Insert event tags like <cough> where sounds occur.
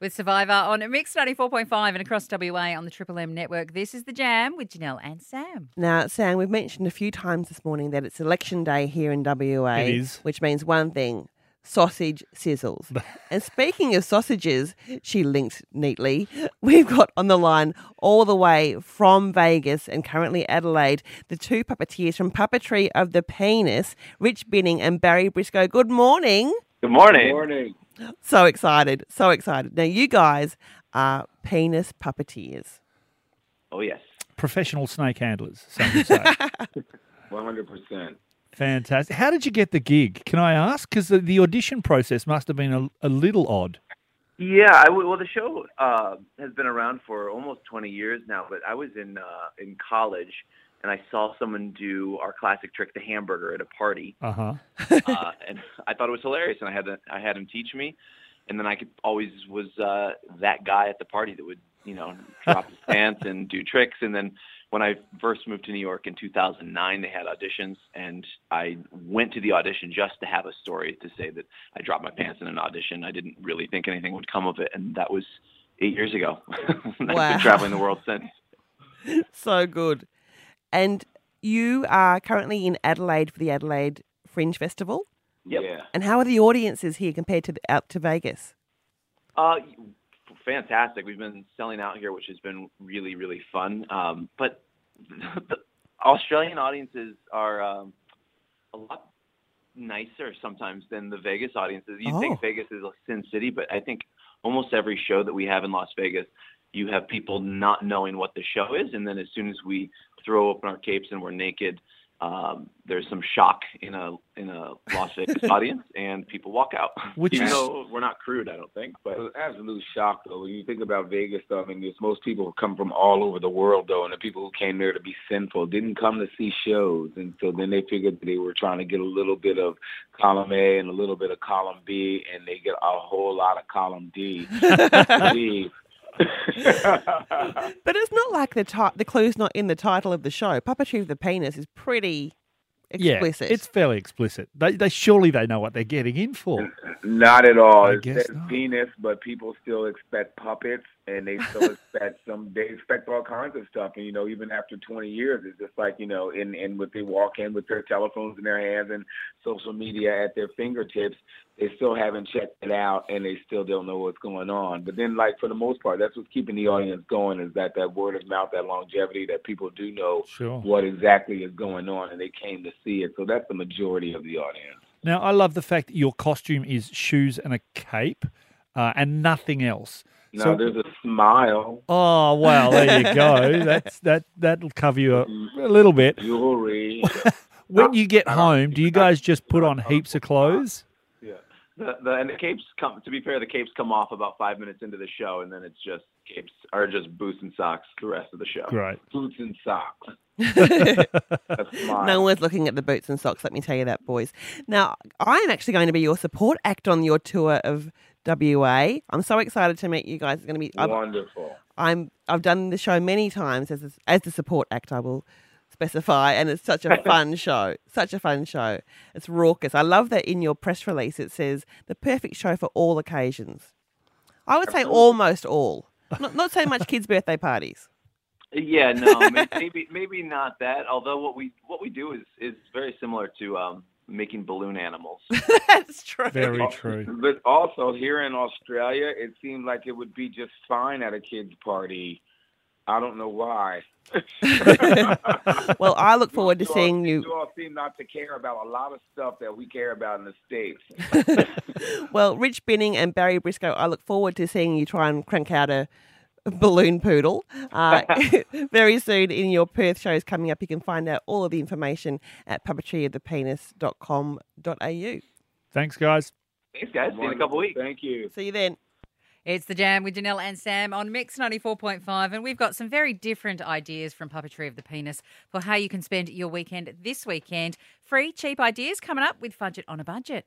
with Survivor on Mix 94.5 and across WA on the Triple M network. This is The Jam with Janelle and Sam. Now, Sam, we've mentioned a few times this morning that it's election day here in WA. It is. Which means one thing sausage sizzles. <laughs> and speaking of sausages, she linked neatly. We've got on the line all the way from Vegas and currently Adelaide the two puppeteers from Puppetry of the Penis, Rich Binning and Barry Brisco. Good morning. Good morning. Good Morning. So excited. So excited. Now, you guys are penis puppeteers. Oh yes. Professional snake handlers, some would say. <laughs> One hundred percent. Fantastic. How did you get the gig? Can I ask? Because the, the audition process must have been a, a little odd. Yeah, I w- well the show uh, has been around for almost 20 years now, but I was in uh, in college and I saw someone do our classic trick, the hamburger, at a party, Uh huh. <laughs> uh, and I thought it was hilarious, and I had to, I had him teach me, and then I could always was uh, that guy at the party that would you know drop his <laughs> pants and do tricks, and then when I first moved to New York in 2009, they had auditions, and I went to the audition just to have a story to say that I dropped my pants in an audition. I didn't really think anything would come of it, and that was eight years ago. <laughs> I've Wow. been traveling the world since. so good. And you are currently in Adelaide for the Adelaide Fringe Festival. Yep. Yeah. And how are the audiences here compared to the, out to Vegas? Uh, fantastic. We've been selling out here, which has been really, really fun. Um, but <laughs> the Australian audiences are um, a lot nicer sometimes than the Vegas audiences. You Oh. think Vegas is a sin city, but I think almost every show that we have in Las Vegas, you have people not knowing what the show is, and then as soon as we throw open our capes and we're naked, um, there's some shock in a in a Las Vegas <laughs> audience, and people walk out. Which you is- though we're not crude, I don't think, but. Well, absolute shock though. When you think about Vegas though, I mean there's most people come from all over the world though, and the people who came there to be sinful didn't come to see shows and so then they figured they were trying to get a little bit of column A and a little bit of column B and they get a whole lot of column D. <laughs> D. <laughs> But it's not like the ti- the clue's not in the title of the show. Puppetry of the Penis is pretty explicit. Yeah, it's fairly explicit. They, they surely they know what they're getting in for. <laughs> Not at all. I it guess says not. penis, but people still expect puppets, and they still <laughs> expect some. They expect all kinds of stuff, and you know, even after 20 years, it's just like you know, and and when they walk in with their telephones in their hands and social media at their fingertips, they still haven't checked it out, and they still don't know what's going on. But then, like for the most part, that's what's keeping the audience going is that that word of mouth, that longevity, that people do know Sure. what exactly is going on, and they came to see it. So that's the majority of the audience. Now, I love the fact that your costume is shoes and a cape uh, and nothing else. No, So- there's a smile. Oh well, there you go. <laughs> That's that that'll cover you a, a little bit. jewelry. <laughs> When you get home, do you guys just put on heaps of clothes? The, the and the capes come. To be fair, the capes come off about five minutes into the show, and then it's just capes or just boots and socks the rest of the show. Great. boots and socks. <laughs> No one's looking at the boots and socks. Let me tell you that, boys. Now, I'm actually going to be your support act on your tour of WA. I'm so excited to meet you guys. It's going to be. I've, Wonderful. I'm. I've done the show many times as a, as the support act. I will specify, and it's such a <laughs> fun show. Such a fun show. It's raucous. I love that in your press release it says the perfect show for all occasions. I would say almost all. Not not so much kids' birthday parties. Yeah, no, <laughs> maybe maybe not that. Although what we what we do is is very similar to um, making balloon animals. <laughs> That's true. Very true. But also here in Australia, it seemed like it would be just fine at a kid's party. I don't know why. <laughs> well, I look forward to all- seeing you. You all seem not to care about a lot of stuff that we care about in the states. <laughs> Well, Rich Binning and Barry Brisco, I look forward to seeing you try and crank out a balloon poodle uh, <laughs> very soon in your Perth shows coming up. You can find out all of the information at puppetryofthepenis.com.au. Thanks, guys. Thanks, guys. See you in a couple of weeks. Thank you. See you then. It's the Jam with Janelle and Sam on Mix 94.5, and we've got some very different ideas from Puppetry of the Penis for how you can spend your weekend this weekend. Free, cheap ideas coming up with Fudge It on a Budget.